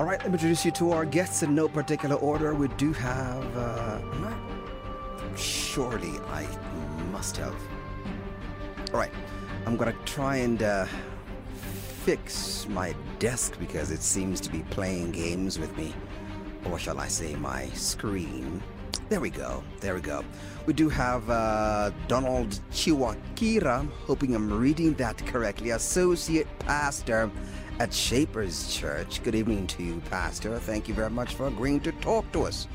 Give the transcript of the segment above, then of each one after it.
All right, let me introduce you to our guests in no particular order. We do have. Uh, surely I must have. All right, I'm gonna try and uh, fix my desk because it seems to be playing games with me. Or shall I say, my screen. There we go. There we go. We do have uh, Donald Chiwakira, hoping I'm reading that correctly, Associate Pastor at Shapers Church. Good evening to you, Pastor. Thank you very much for agreeing to talk to us.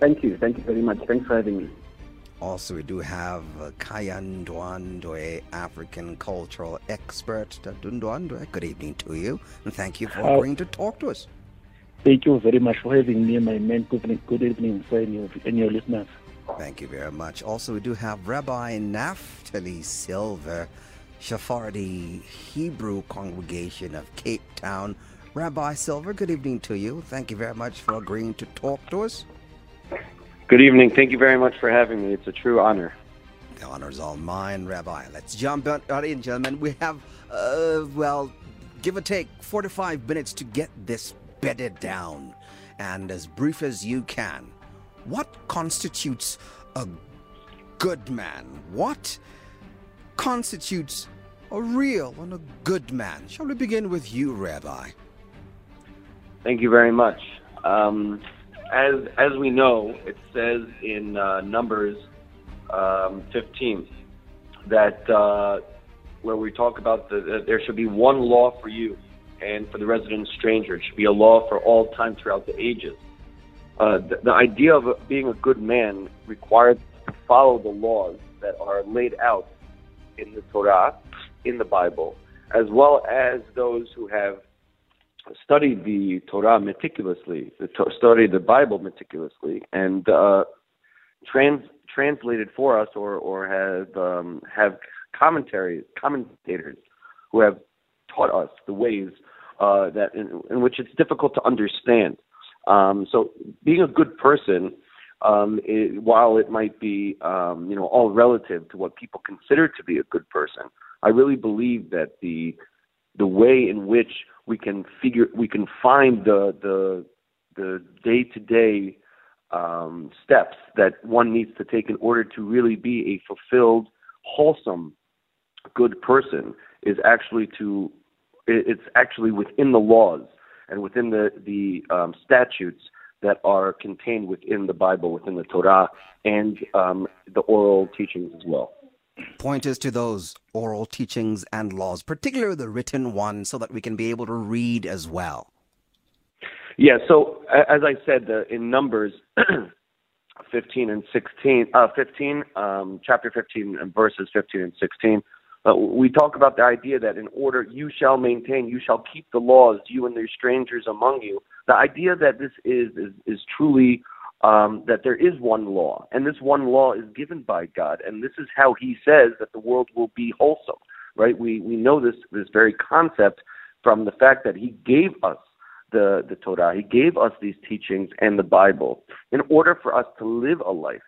Thank you. Thank you very much. Thanks for having me. Also, we do have uh, Khaya Ndwandwe, African cultural expert. Good evening to you, and thank you for uh, agreeing to talk to us. Thank you very much for having me, my man. Good evening, good evening for any and your listeners. Thank you very much. Also, we do have Rabbi Naftali Silver, Sephardi Hebrew congregation of Cape Town. Rabbi Silver, good evening to you. Thank you very much for agreeing to talk to us. Good evening. Thank you very much for having me. It's a true honor. The honor's all mine, Rabbi. Let's jump out in, gentlemen. We have, uh, well, give or take 45 minutes to get this bedded down. And as brief as you can, what constitutes a good man? What constitutes a real and a good man? Shall we begin with you, Rabbi? Thank you very much. Um, as as we know, it says in uh, Numbers um, 15 that uh, where we talk about the, that there should be one law for you and for the resident stranger. It should be a law for all time throughout the ages. Uh, the, the idea of being a good man requires to follow the laws that are laid out in the Torah, in the Bible, as well as those who have studied the Torah meticulously, the to- studied the Bible meticulously, and uh, trans translated for us, or or have um, have commentaries commentators who have taught us the ways uh, that in, in, which it's difficult to understand. Um, so being a good person, um, it, while it might be um, you know all relative to what people consider to be a good person, I really believe that the the way in which we can figure we can find the the the day to day steps that one needs to take in order to really be a fulfilled, wholesome, good person is actually to it's actually within the laws and within the the um, statutes that are contained within the Bible, within the Torah, and um, the oral teachings as well. Point us to those oral teachings and laws, particularly the written ones, so that we can be able to read as well. Yeah, so as I said, uh, in Numbers 15 and 16, uh, 15, um, chapter 15 and verses 15 and 16, uh, we talk about the idea that in order you shall maintain, you shall keep the laws, you and the strangers among you. The idea that this is is, is truly um, that there is one law, and this one law is given by God, and this is how He says that the world will be wholesome. Right? We we know this this very concept from the fact that He gave us the the Torah, He gave us these teachings and the Bible in order for us to live a life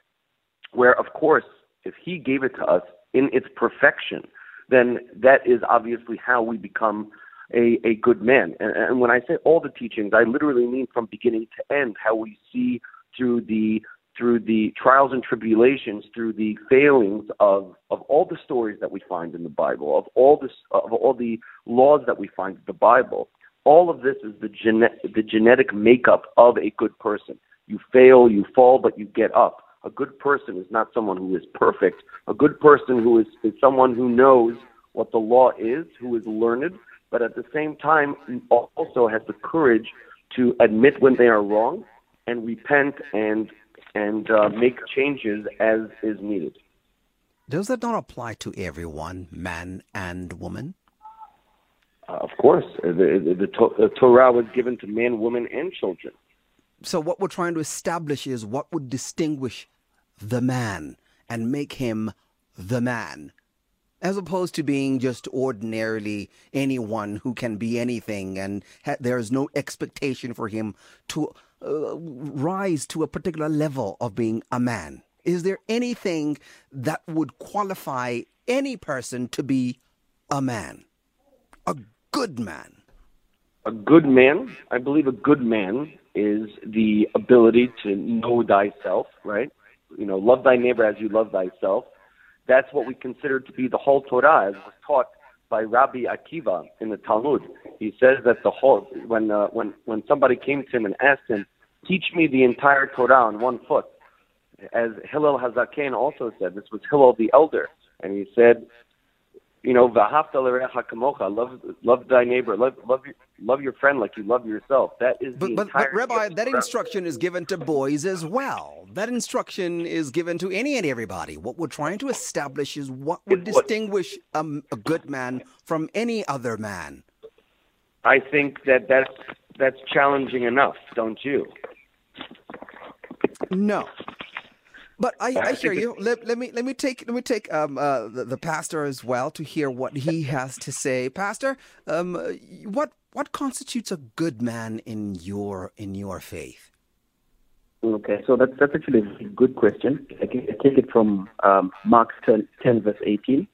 where, of course, if He gave it to us in its perfection, then that is obviously how we become a, a good man. And, and when I say all the teachings, I literally mean from beginning to end how we see through the through the trials and tribulations, through the failings of, of all the stories that we find in the Bible, of all this of all the laws that we find in the Bible. All of this is the gene- the genetic makeup of a good person. You fail, you fall, but you get up. A good person is not someone who is perfect. A good person who is, is someone who knows what the law is, who is learned, but at the same time also has the courage to admit when they are wrong and repent and and uh, make changes as is needed. Does that not apply to everyone, man and woman? Uh, of course, the, the, the, the Torah was given to men, women, and children. So, what we're trying to establish is what would distinguish the man and make him the man, as opposed to being just ordinarily anyone who can be anything and ha- there's no expectation for him to uh, rise to a particular level of being a man? Is there anything that would qualify any person to be a man, a good man? a good man, I believe a good man is the ability to know thyself, right? You know, love thy neighbor as you love thyself. That's what we consider to be the whole Torah, as was taught by Rabbi Akiva in the Talmud. He says that the whole when uh, when when somebody came to him and asked him, "Teach me the entire Torah on one foot," as Hillel Hazaken also said, this was Hillel the elder, and he said, you know, v'ahavta l'recha kamocha, love love thy neighbor, love love your, love your friend like you love yourself. That is but, but, but Rabbi, that instruction is given to boys as well. That instruction is given to any and everybody. What we're trying to establish is what would distinguish a good man from any other man. I think that that's that's challenging enough, don't you? No, but I, I hear you. Let, let me let me take let me take um, uh, the, the, pastor as well to hear what he has to say. Pastor, um, what what constitutes a good man in your in your faith? Okay, so that's that's actually a good question. I take it from um, Mark 10, 10, verse 18.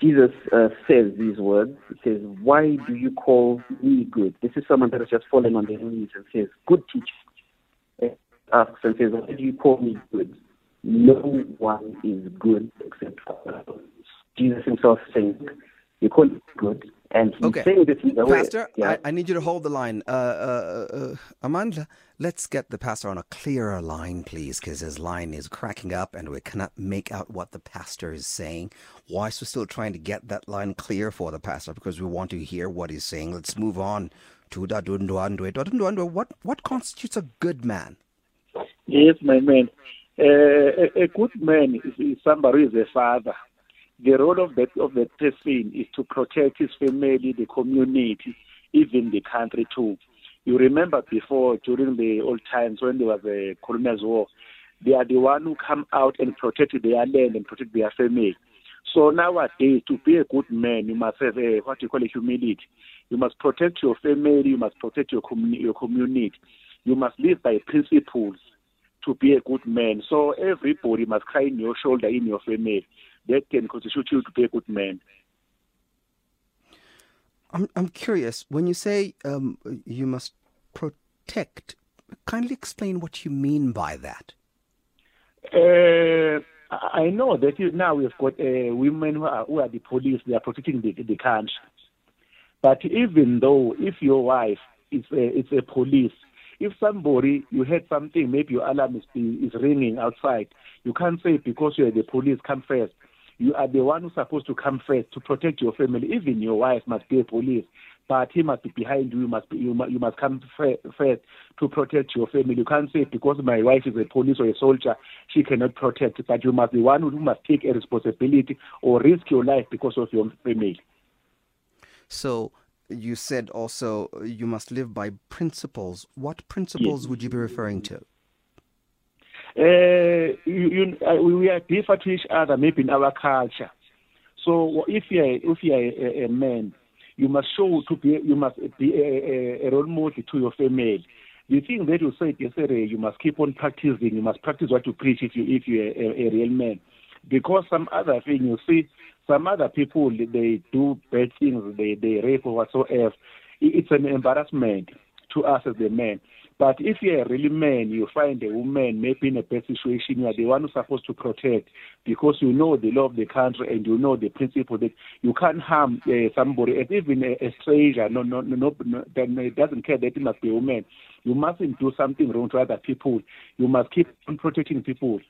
Jesus uh, says these words. He says, "Why do you call me good?" This is someone that has just fallen on their knees and says, "Good teacher." Asks and says, "Why do you call me good?" No one is good except God. Jesus himself saying, you call it good. And he's okay. saying this in the Pastor, way. Yeah? I, I, need you to hold the line. Uh, uh, uh, Amanda, let's get the pastor on a clearer line, please, because his line is cracking up and we cannot make out what the pastor is saying. Weiss, we're still trying to get that line clear for the pastor because we want to hear what he's saying. Let's move on to Dadundwandwe. What, what constitutes a good man? Yes, my man. Uh, a, good man is, is somebody who is a father. The role of the of the person is to protect his family, the community, even the country too. You remember before during the old times when there was a colonial war, they are the one who come out and protect their land and protect their family. So nowadays, to be a good man, you must have a, what you call a humility. You must protect your family. You must protect your, com- your community. You must live by principles to be a good man. So everybody must cry in your shoulder in your family. That can constitute you to be a good man. I'm I'm curious. When you say um, you must protect, kindly explain what you mean by that. Uh, I know that now we've got uh, women who are, who are the police. They are protecting the, the country. But even though if your wife is a, is a police, if somebody, you heard something, maybe your alarm is, is ringing outside, you can't say because you're the police, come first. You are the one who's supposed to come first to protect your family. Even your wife must be a police, but he must be behind you. You must be, you, must, you must come first to protect your family. You can't say because my wife is a police or a soldier, she cannot protect. But you must be one who must take a responsibility or risk your life because of your family. So you said also uh, you must live by principles. What principles yes. would you be referring to? Uh, you, you, uh, we are different to each other, maybe in our culture. So if you are if you are a, a man, you must show to be you must be a, a, a role model to your family. The thing that you said yesterday, you must keep on practicing. You must practice what you preach if you if you are a, a real man. Because some other thing you see, some other people they do bad things, they they rape or whatsoever. It's an embarrassment to us as the men. But if you're a really man, you find a woman maybe in a bad situation, you are the one who's supposed to protect because you know the law of the country and you know the principle that you can't harm uh, somebody, and even a, a stranger, no, no, no, no, then it doesn't care that it must be a woman. You mustn't do something wrong to other people. You must keep on protecting people.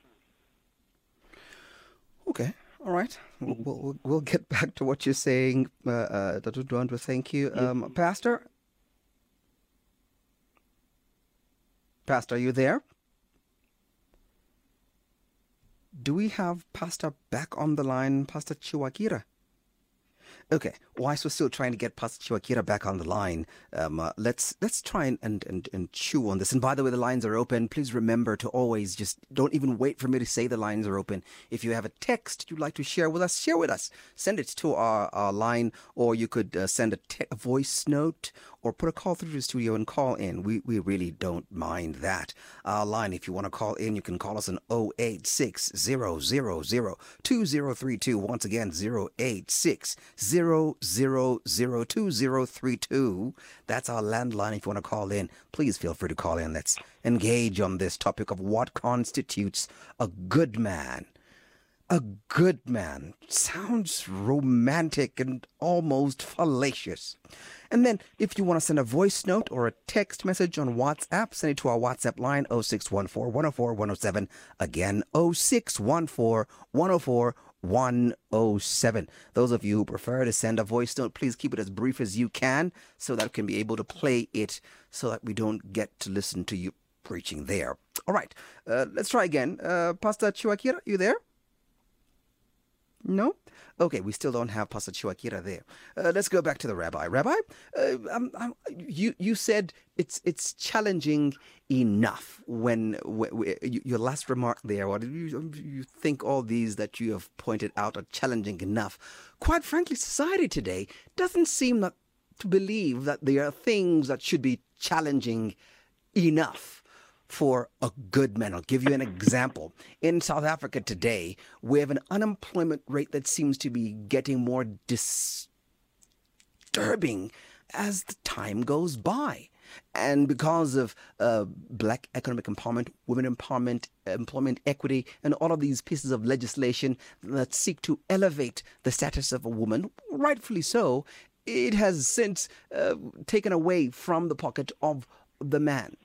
Okay. All right. We'll, we'll, we'll, get back to what you're saying, uh, uh, Dr. Thank you. Um, Pastor? Pastor, are you there? Do we have Pastor back on the line, Pastor Chiwakira? Okay, whilst we're still trying to get Pastor Chiwakira back on the line, um, uh, let's let's try and, and, and, and chew on this. And by the way, the lines are open. Please remember to always just don't even wait for me to say the lines are open. If you have a text you'd like to share with us, share with us. Send it to our, our line, or you could uh, send a, te- a voice note, or put a call through to the studio and call in. We, we really don't mind that. Our line, if you want to call in, you can call us on 086 000 2032. Once again, 086 000 2032. That's our landline. If you want to call in, please feel free to call in. Let's engage on this topic of what constitutes a good man a good man sounds romantic and almost fallacious. And then, if you want to send a voice note or a text message on WhatsApp, send it to our WhatsApp line 0614 104 107. Again, 0614 104 107. Those of you who prefer to send a voice note, please keep it as brief as you can so that we can be able to play it so that we don't get to listen to you preaching there. All right, uh, let's try again. Uh, Pastor Chiwakira, you there? No? Okay, we still don't have Pastor Chiwakira there. Uh, let's go back to the rabbi. Rabbi, uh, um, um, you you said it's it's challenging enough when, your last remark there. What you you think all these that you have pointed out are challenging enough? Quite frankly, society today doesn't seem to believe that there are things that should be challenging enough for a good man. I'll give you an example. In South Africa today, we have an unemployment rate that seems to be getting more disturbing as the time goes by. And because of uh, black economic empowerment, women empowerment, employment equity, and all of these pieces of legislation that seek to elevate the status of a woman, rightfully so, it has since uh, taken away from the pocket of the man.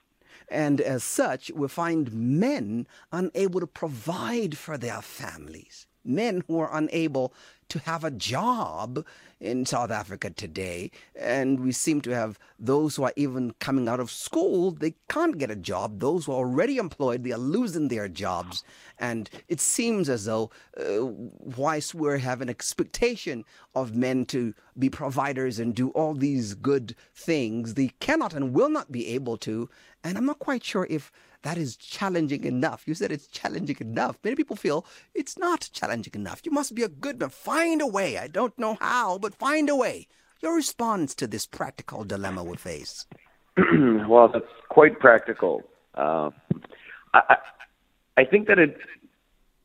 And as such, we find men unable to provide for their families. Men who are unable to have a job in South Africa today. And we seem to have those who are even coming out of school, they can't get a job. Those who are already employed, they are losing their jobs. And it seems as though, uh, whilst we have an expectation of men to be providers and do all these good things, they cannot and will not be able to. And I'm not quite sure if that is challenging enough. You said it's challenging enough. Many people feel it's not challenging enough. You must be a good man. Find a way. I don't know how, but find a way. Your response to this practical dilemma we face. well, that's quite practical. Uh, I, I think that it's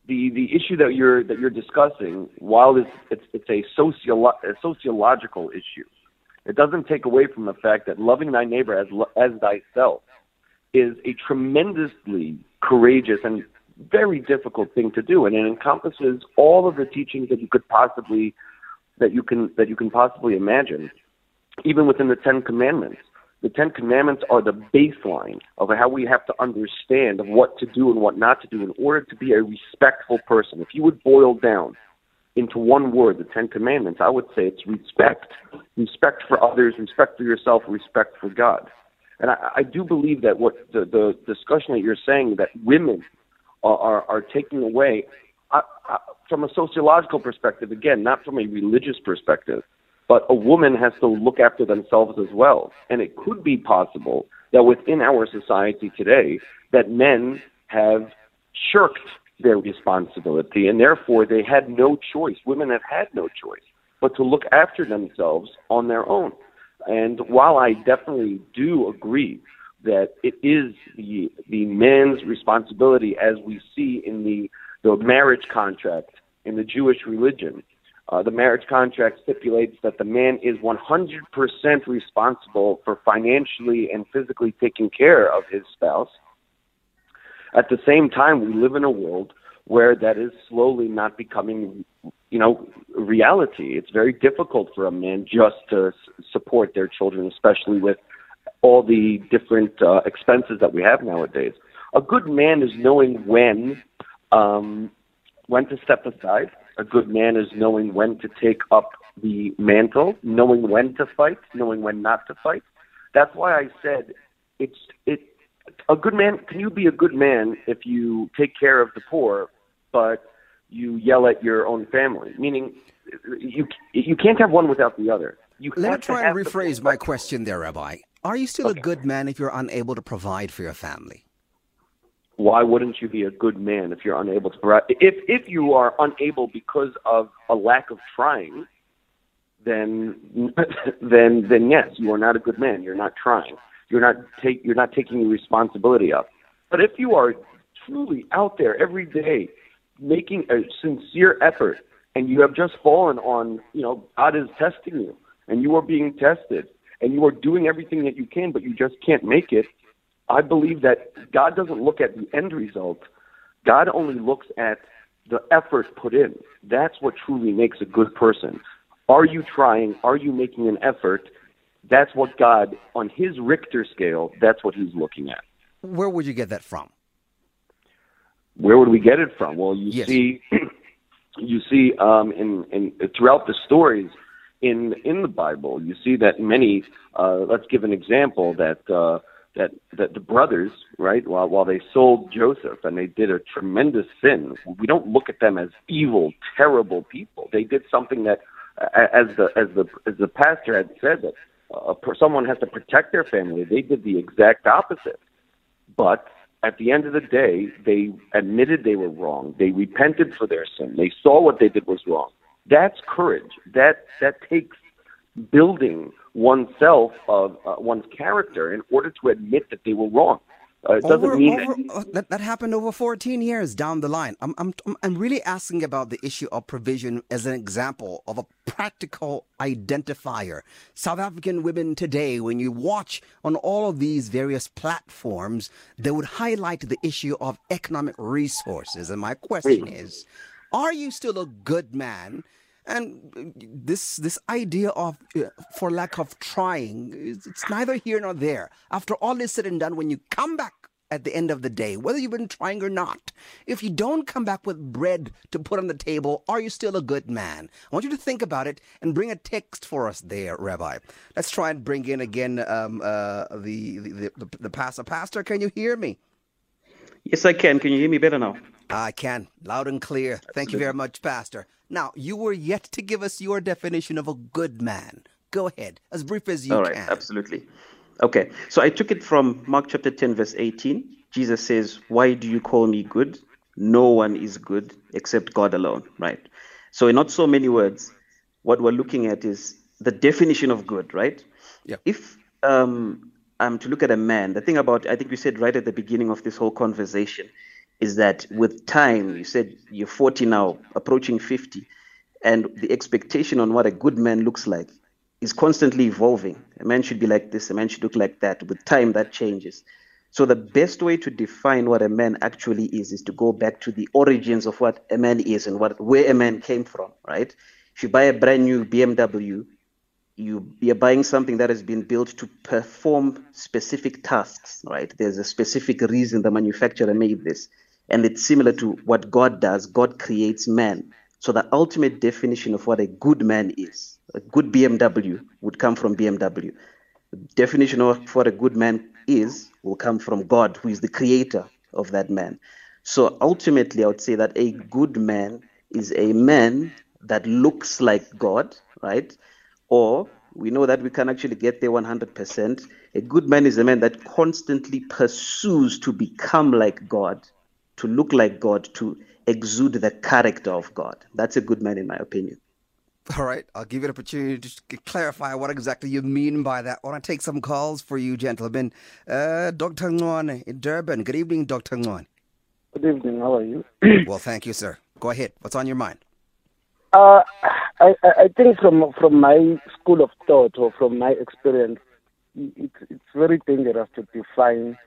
the the issue that you're that you're discussing. While it's it's, it's a, sociolo- a sociological issue, it doesn't take away from the fact that loving thy neighbor as as thyself is a tremendously courageous and very difficult thing to do, and it encompasses all of the teachings that you could possibly that you can that you can possibly imagine, even within the Ten Commandments. The Ten Commandments are the baseline of how we have to understand of what to do and what not to do in order to be a respectful person. If you would boil down into one word, the Ten Commandments, I would say it's respect. Respect for others, respect for yourself, respect for God. And I, I do believe that what the, the discussion that you're saying that women are, are, are taking away, I, I, from a sociological perspective, again, not from a religious perspective, but a woman has to look after themselves as well. And it could be possible that within our society today, that men have shirked their responsibility, and therefore they had no choice. Women have had no choice but to look after themselves on their own. And while I definitely do agree that it is the the man's responsibility, as we see in the the marriage contract in the Jewish religion, uh, the marriage contract stipulates that the man is 100% responsible for financially and physically taking care of his spouse. At the same time, we live in a world where that is slowly not becoming you know, reality. It's very difficult for a man just to support their children, especially with all the different uh, expenses that we have nowadays. A good man is knowing when um, when to step aside. A good man is knowing when to take up the mantle, knowing when to fight, knowing when not to fight. That's why I said it's it. A good man. Can you be a good man if you take care of the poor, but you yell at your own family. Meaning, you you can't have one without the other. You Let me try and rephrase my question there, Rabbi. Are you still okay. a good man if you're unable to provide for your family? Why wouldn't you be a good man if you're unable to provide? If if you are unable because of a lack of trying, then then then yes, you are not a good man. You're not trying. You're not take you're not taking your responsibility up. But if you are truly out there every day making a sincere effort and you have just fallen on, you know, God is testing you and you are being tested and you are doing everything that you can but you just can't make it, I believe that God doesn't look at the end result. God only looks at the effort put in. That's what truly makes a good person. Are you trying? Are you making an effort? That's what God, on his Richter scale, that's what he's looking at. Where would you get that from? Where would we get it from? Well, you Yes. see, you see, um, in, in throughout the stories in in the Bible, you see that many. Uh, let's give an example that uh, that that the brothers, right, while while they sold Joseph and they did a tremendous sin, we don't look at them as evil, terrible people. They did something that, uh, as the as the as the pastor had said that uh, someone has to protect their family. They did the exact opposite. But at the end of the day, they admitted they were wrong. They repented for their sin. They saw what they did was wrong. That's courage. That that takes building oneself of uh, one's character in order to admit that they were wrong. Uh, it doesn't over, mean over, that uh, that that happened over 14 years down the line. I'm, I'm- I'm really asking about the issue of provision as an example of a practical identifier. South African women today, when you watch on all of these various platforms, they would highlight the issue of economic resources. And my question is, are you still a good man? And uh, this this idea of uh, for lack of trying, it's neither here nor there. After all is said and done, when you come back at the end of the day, whether you've been trying or not, if you don't come back with bread to put on the table, are you still a good man? I want you to think about it and bring a text for us there, Rabbi. Let's try and bring in again um, uh, the, the, the the pastor. Pastor, can you hear me? Yes, I can. Can you hear me better now? I can, loud and clear. Thank you very much, Pastor. Now, you were yet to give us your definition of a good man. Go ahead, as brief as you All right, can. absolutely. Okay, so I took it from Mark chapter 10, verse 18. Jesus says, Why do you call me good? No one is good except God alone, right? So, in not so many words, what we're looking at is the definition of good, right? Yeah. If um, I'm to look at a man, the thing about, I think you said right at the beginning of this whole conversation, is that with time, you said you're 40 now, approaching 50, and the expectation on what a good man looks like is constantly evolving. A man should be like this, a man should look like that. With time, that changes. So, the best way to define what a man actually is is to go back to the origins of what a man is and what where a man came from, right? If you buy a brand new BMW, you you're buying something that has been built to perform specific tasks, right? There's a specific reason the manufacturer made this. And it's similar to what God does. God creates man. So the ultimate definition of what a good man is, a good BMW would come from BMW. The definition of what a good man is will come from God, who is the creator of that man. So ultimately, I would say that a good man is a man that looks like God, right? Or we know that we can actually get there 100%. A good man is a man that constantly pursues to become like God, to look like God, to exude the character of God. That's a good man, in my opinion. All right, I'll give you an opportunity to clarify what exactly you mean by that. I want to take some calls for you, gentlemen. Uh, Dr. Ngwane in Durban. Good evening, Dr. Ngwane. Good evening. How are you? well, thank you, sir. Go ahead. What's on your mind? Uh, I, I I think from from my school of thought or from my experience, it's it's very dangerous to define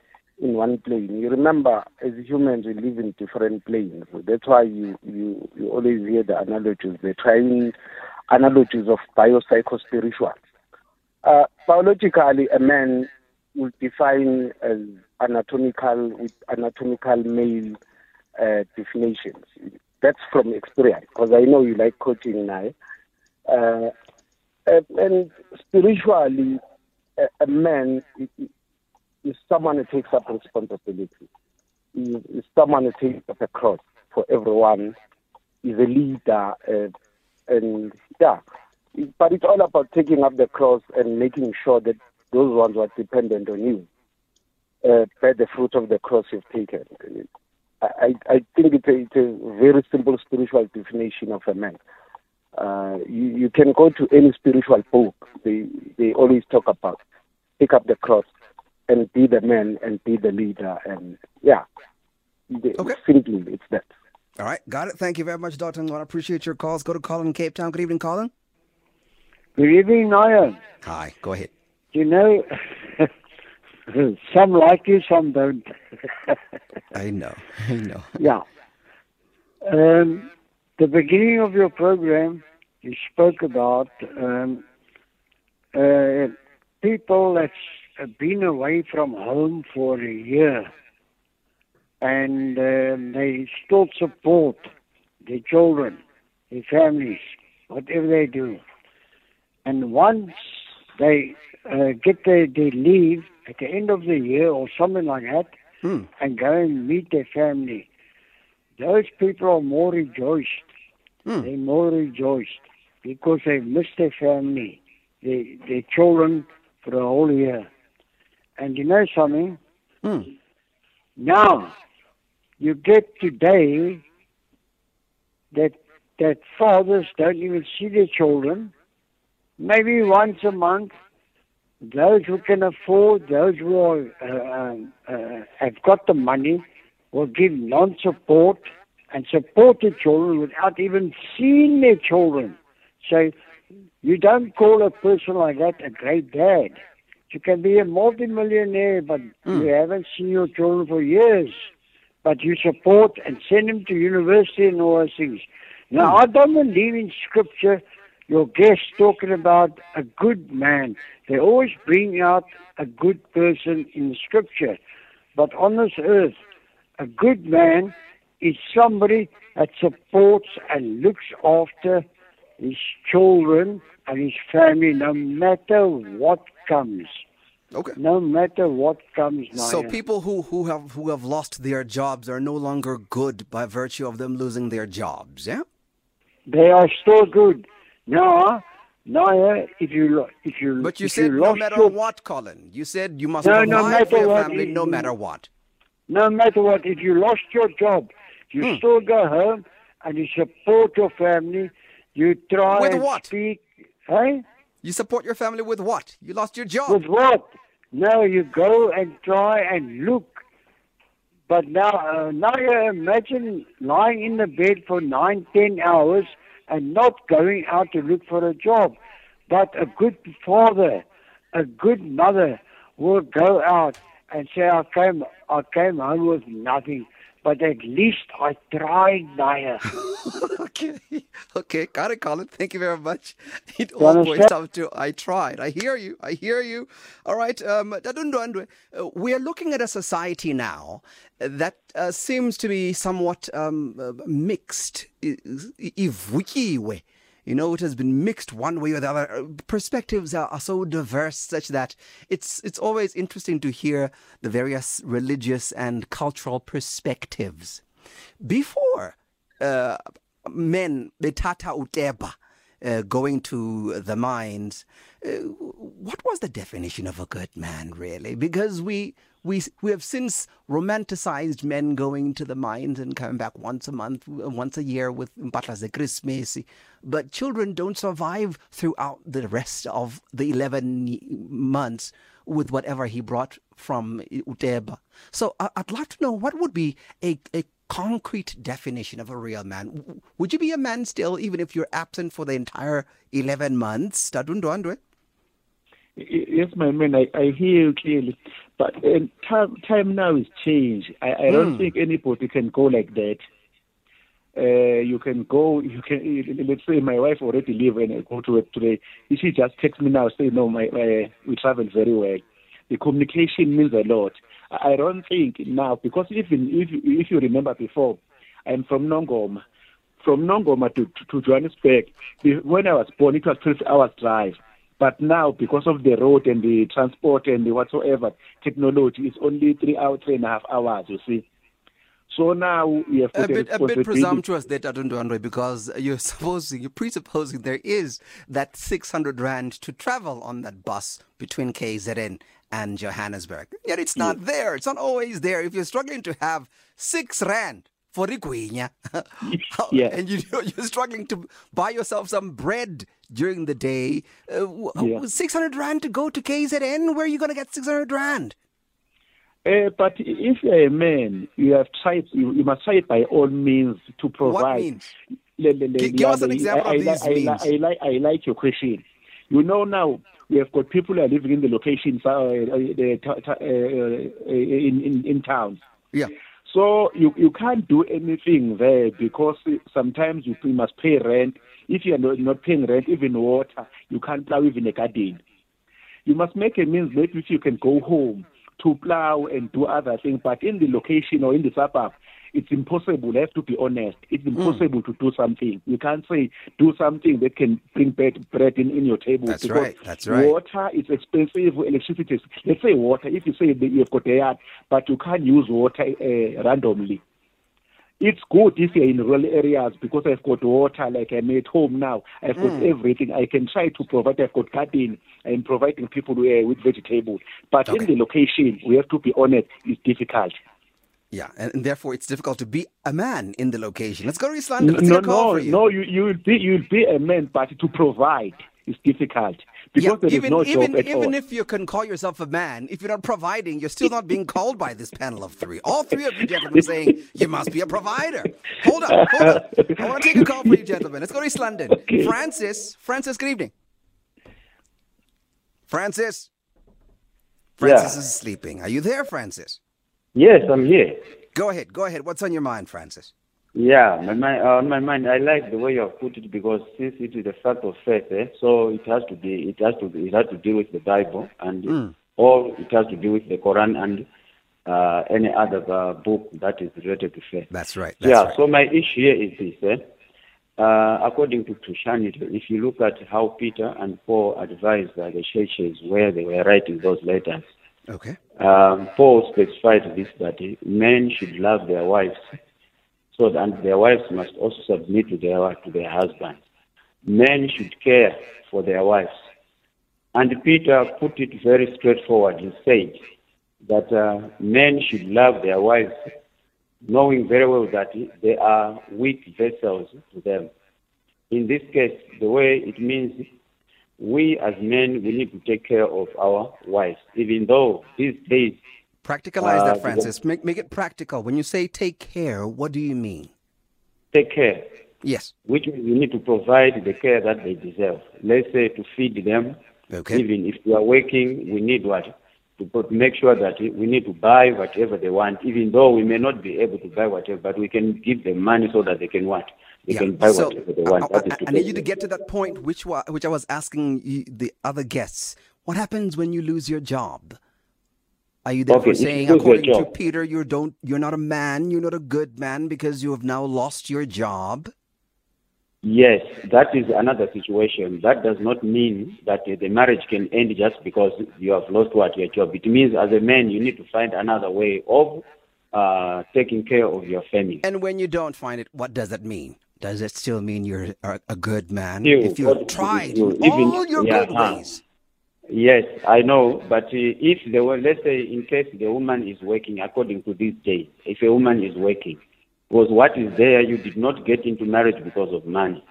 in one plane. You remember, as humans, we live in different planes. That's why you you you always hear the analogies, the trying analogies of biopsychospiritual. Uh, biologically, a man will define as anatomical with anatomical male uh, definitions. That's from experience, because I know you like coaching now. Uh, and, spiritually, a, a man is, someone who takes up responsibility. Is, someone who takes up a cross for everyone. Is a leader, uh, and yeah. But it's all about taking up the cross and making sure that those ones who are dependent on you uh, bear the fruit of the cross you've taken. I, I think it's a, it's a very simple spiritual definition of a man. uh, you, you can go to any spiritual book. They they always talk about pick up the cross and be the man and be the leader and yeah. Okay. Simply, it's that. All right, got it. Thank you very much, Dr. I Appreciate your calls. Go to Colin in Cape Town. Good evening, Colin. Good evening, Naya. Hi, go ahead. You know, some like you, some don't. I know, I know. yeah. Um, the beginning of your program, you spoke about um, uh, people that's been away from home for a year and um, they still support their children, their families, whatever they do. And once they uh, get their, their leave at the end of the year or something like that Hmm. and go and meet their family, those people are more rejoiced. Hmm. They're more rejoiced because they've missed their family, their, their children for a whole year. And you know something? Hmm. Now, you get today that that fathers don't even see their children. Maybe once a month. Those who can afford, those who are, uh, um, uh, have got the money, will give non-support and support the children without even seeing their children. So you don't call a person like that a great dad. You can be a multimillionaire, but mm. you haven't seen your children for years. But you support and send them to university and all those things. Now, mm. I don't believe in scripture. Your guests talking about a good man. They always bring out a good person in scripture. But on this earth, a good man is somebody that supports and looks after his children and his family no matter what comes. Okay. No matter what comes now. So people who, who have who have lost their jobs are no longer good by virtue of them losing their jobs, yeah? They are still good. Now, now, if you if you But you if said you no matter your, what, Colin. You said you must No, provide no for matter your what, family no matter what. no matter what, if you lost your job, you Hmm. still go home and you support your family. You try With and what? speak. Hey, You support your family with what? You lost your job. with what? No, you go and try and look. But now, uh, now you imagine lying in the bed for nine, ten hours and not going out to look for a job. But a good father, a good mother will go out and say, I came, I came home with nothing. But at least I tried, Naya. okay. Okay. Got it, Colin. Thank you very much. It You all understand? up to I tried. I hear you. I hear you. All right. Um, uh, we are looking at a society now that uh, seems to be somewhat um, uh, mixed. Ivukiwe. You know, it has been mixed one way or the other. Perspectives are, are so diverse, such that it's it's always interesting to hear the various religious and cultural perspectives. Before uh, men betata uteba uh, going to the mines, Uh, what was the definition of a good man, really? Because we we we have since romanticized men going to the mines and coming back once a month, uh, once a year with mpahla Christmas. But children don't survive throughout the rest of the 11 months with whatever he brought from Uteba. So I'd like to know what would be a, a concrete definition of a real man. Would you be a man still, even if you're absent for the entire 11 months? Yes, my man, I, I hear you clearly. But uh, time, time now is changed. I, I don't Hmm. think anybody can go like that. Uh, you can go, you can, let's say my wife already leave and I go to work today. If she just text me now, say, no, my, my, we travel very well. The communication means a lot. I I don't think now, because even if, if you remember before, I'm from Nongoma. From Nongoma to, to, to Johannesburg, when I was born, it was 12 hours drive. But now, because of the road and the transport and the whatsoever technology, it's only three hours, three and a half hours, you see. So now we have A bit, a bit presumptuous there, Tadundwandwe, because you're supposing, you're presupposing there is that 600 rand to travel on that bus between KZN and Johannesburg. Yet it's not there. It's not always there. If you're struggling to have six rand for igwinya. Yeah. And you, you're struggling to buy yourself some bread during the day. Uh, Yeah. 600 Rand to go to KZN? Where are you going to get 600 Rand? Uh, but if you're a man, you have tried. You, you must try by all means to provide. What means? Le- le- le- Gi- give us an example I, of these I, means. I, like, I like your question. You know now we have got people who are living in the locations uh, uh, the, t- t- uh, uh, in, in in towns. Yeah. So you you can't do anything there because sometimes you, must pay rent. If you are not, not paying rent, even water, you can't plow even a garden. You must make a means maybe if you can go home to plow and do other things. But in the location or in the suburb, it's impossible. I have to be honest. It's impossible to do something. You can't say do something that can bring bread, bread in, in your table. That's because right, that's right. Water is expensive. Electricity is, let's say water. If you say that you've got a yard, but you can't use water uh, randomly. It's good if you're in rural areas because I've got water, like I'm at home now. I've got Mm. everything. I can try to provide. I've got garden. I'm providing people uh, with vegetables. But Okay. in the location, we have to be honest, it's difficult. Yeah, and, and therefore it's difficult to be a man in the location. Let's go to East London. No, Let's no, get a call no, you. no. You you will be you will be a man, but to provide is difficult because Yeah, even no even job at even all. if you can call yourself a man, if you're not providing, you're still not being called by this panel of three. All three of you gentlemen saying you must be a provider. Hold on, hold on. I want to take a call for you, gentlemen. Let's go to East London. Francis, Francis, good evening. Francis, Francis is sleeping. Are you there, Francis? Yes, I'm here. Go ahead, go ahead. What's on your mind, Francis? Yeah, my mind, uh, on my mind, I like the way you have put it because since it is a fact of faith, eh, so it has to be, it has to, be, it has to deal with the Bible and Mm. or it has to do with the Quran and uh, any other uh, book that is related to faith. That's right. That's yeah. right. So my issue here is this. Eh? Uh, according to Christianity, if you look at how Peter and Paul advised uh, the churches where they were writing those letters, Okay. um, Paul specified this that men should love their wives, so that and their wives must also submit to their to their husbands. Men should care for their wives, and Peter put it very straightforward. He said that uh, men should love their wives, knowing very well that they are weak vessels to them. In this case, the way it means we as men we need to take care of our wives, even though these days Practicalize Uh, that, Francis. Make, make it practical. When you say take care, what do you mean? take care, Yes. which means we need to provide the care that they deserve. Let's say to feed them, Okay. even if we are working, we need what to put, make sure that we need to buy whatever they want, even though we may not be able to buy whatever, but we can give them money so that they can what they can buy so whatever they I- want. I, I- I need you to get to that point, which wa- which I was asking you, the other guests. What happens when you lose your job? Are you therefore Okay, saying, according to Peter, you don't, you're not a man, you're not a good man because you have now lost your job? Yes, that is another situation. That does not mean that the marriage can end just because you have lost what your job. It means as a man, you need to find another way of uh, taking care of your family. And when you don't find it, what does that mean? Does it still mean you're a, a good man You- if you've tried you- even- all your yeah, good huh. ways? Yes, I know, but uh, if the let's say in case the woman is working according to this day, if a woman is working, because what is there, you did not get into marriage because of money,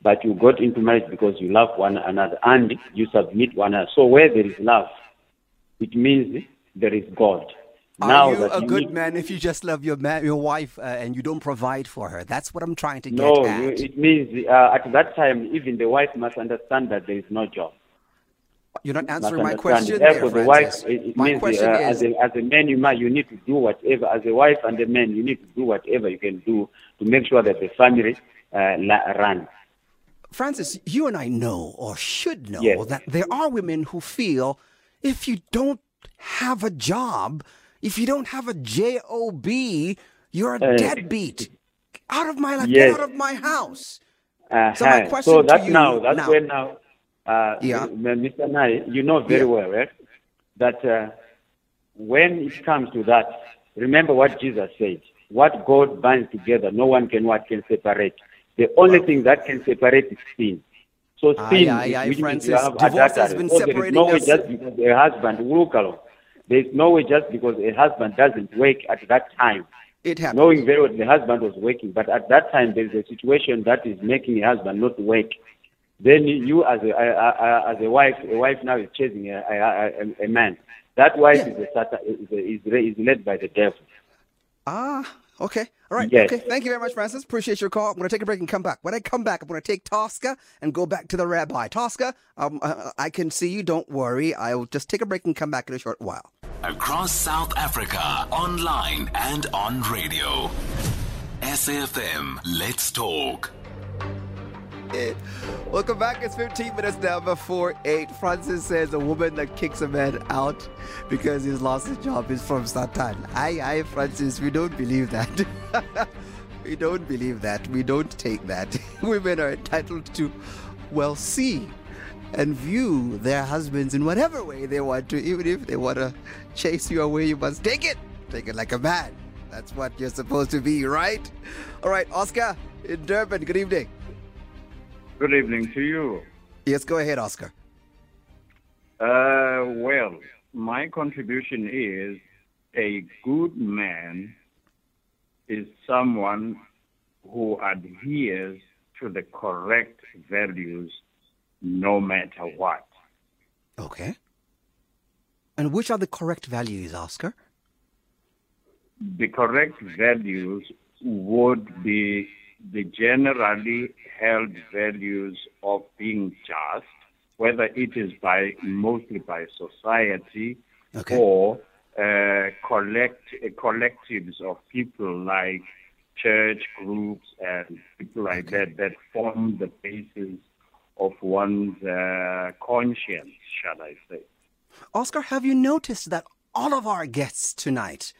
but you got into marriage because you love one another and you submit one another. So where there is love, it means there is God. Now Are you a you good need- man if you just love your man, your wife uh, and you don't provide for her? That's what I'm trying to get No, at. you, it means uh, at that time even the wife must understand that there is no job. You're not answering my question there, Therefore, the wife, it, it my means question uh, is, as, a, as a man, you, might, you need to do whatever. As a wife and a man, you need to do whatever you can do to make sure that the family uh, la- run. Francis, you and I know or should know Yes. that there are women who feel if you don't have a job, if you don't have a job, you're a Uh, deadbeat. Out of my life, yes. out of my house. Uh-huh. So my question so to that's you now, that's now- when now, uh, Yeah. Mr. Nai, you know very Yeah. well, right? That uh, when it comes to that, remember what Jesus said. What God binds together, no one can what can separate. The only thing that can separate is sin. So sin, aye, aye, you Francis. have Divorce has been So there is separating no way us. just because a husband will along. There is no way just because a husband doesn't work at that time It happened. knowing very well the husband was working. But at that time, there's a situation that is making a husband not work. Then you, as a, as a wife, a wife now is chasing a, a, a, a man. That wife Yeah. is, a, is, a, is, is led by the devil. Ah, okay. All right. Yes. Okay. Thank you very much, Francis. Appreciate your call. I'm going to take a break and come back. When I come back, I'm going to take Tosca and go back to the rabbi. Tosca, um, uh, I can see you. Don't worry. I'll just take a break and come back in a short while. Across South Africa, online and on radio. SAFM, let's talk. it. Welcome back. It's 15 minutes now before 8. Francis says a woman that kicks a man out because he's lost his job is from Satan. Aye, aye, Francis, we don't believe that. we don't believe that. We don't take that. Women are entitled to, well, see and view their husbands in whatever way they want to. Even if they want to chase you away, you must take it. Take it like a man. That's what you're supposed to be, right? All right, Oscar in Durban, good evening. Good evening to you. Yes, go ahead, Oscar. Uh, well, my contribution is a good man is someone who adheres to the correct values no matter what. Okay. And which are the correct values, Oscar? The correct values would be the generally held values of being just, whether it is by mostly by society Okay. or uh, collect uh, collectives of people like church groups and people like that that form the basis of one's uh, conscience, shall I say? Oscar, have you noticed that all of our guests tonight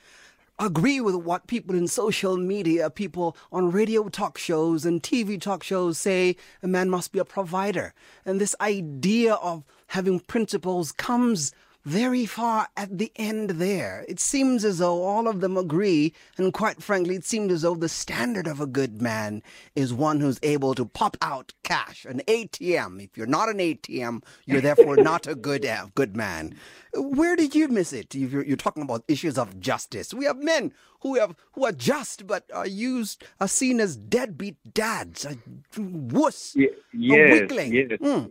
agree with what people in social media, people on radio talk shows and TV talk shows say a man must be a provider? And this idea of having principles comes very far at the end there. It seems as though all of them agree, and quite frankly, it seems as though the standard of a good man is one who's able to pop out cash, an ATM. If you're not an ATM, you're therefore not a good uh, good man. Where did you miss it? You're, you're talking about issues of justice. We have men who have who are just but are used are seen as deadbeat dads, a wuss, Ye- a weakling. yes. Mm.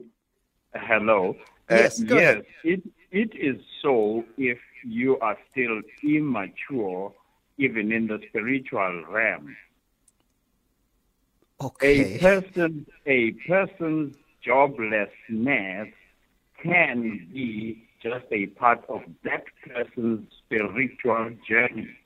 Hello. Uh, Yes, yes. It it is so if you are still immature, even in the spiritual realm. Okay. A person a person's joblessness can be just a part of that person's spiritual journey.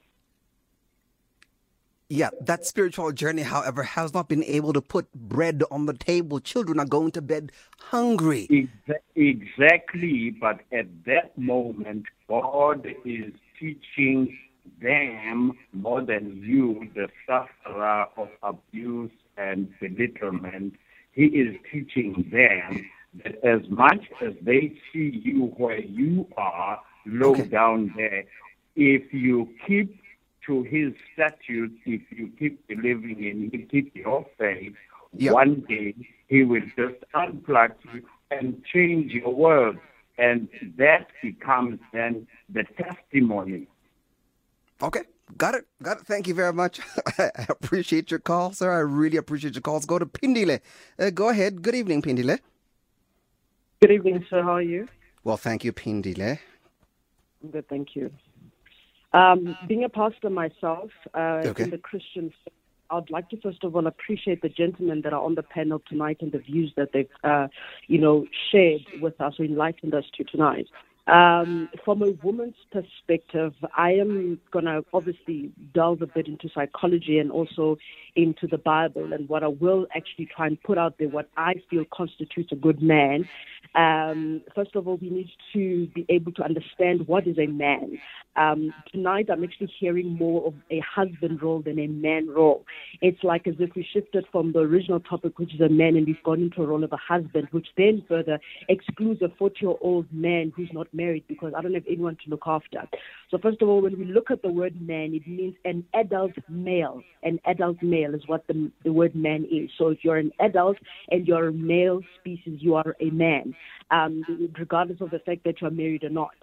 Yeah, that spiritual journey, however, has not been able to put bread on the table. Children are going to bed hungry. Exactly, but at that moment, God is teaching them more than you, the sufferer of abuse and belittlement. He is teaching them that as much as they see you where you are, low Okay. down there, if you keep to his statutes, if you keep believing in him, keep your faith, Yeah. one day he will just unplug you and change your world. And that becomes then the testimony. Okay, got it, got it. Thank you very much. I appreciate your call, sir. I really appreciate your calls. Go to Pindile. Uh, go ahead. Good evening, Pindile. Good evening, sir. How are you? Well, thank you, Pindile. I'm good, thank you. Um, being a pastor myself uh, Okay. in the Christian faith, I'd like to first of all appreciate the gentlemen that are on the panel tonight and the views that they've, uh, you know, shared with us or enlightened us to tonight. Um, from a woman's perspective, I am going to obviously delve a bit into psychology and also into the Bible. And what I will actually try and put out there, what I feel constitutes a good man. Um, first of all, we need to be able to understand what is a man. Um, tonight, I'm actually hearing more of a husband role than a man role. It's like as if we shifted from the original topic, which is a man, and we've gone into a role of a husband, which then further excludes a 40 year old man who's not married because I don't have anyone to look after. So, first of all, when we look at the word man, it means an adult male. An adult male is what the, the word man is. So, if you're an adult and you're a male species, you are a man, um, regardless of the fact that you're married or not.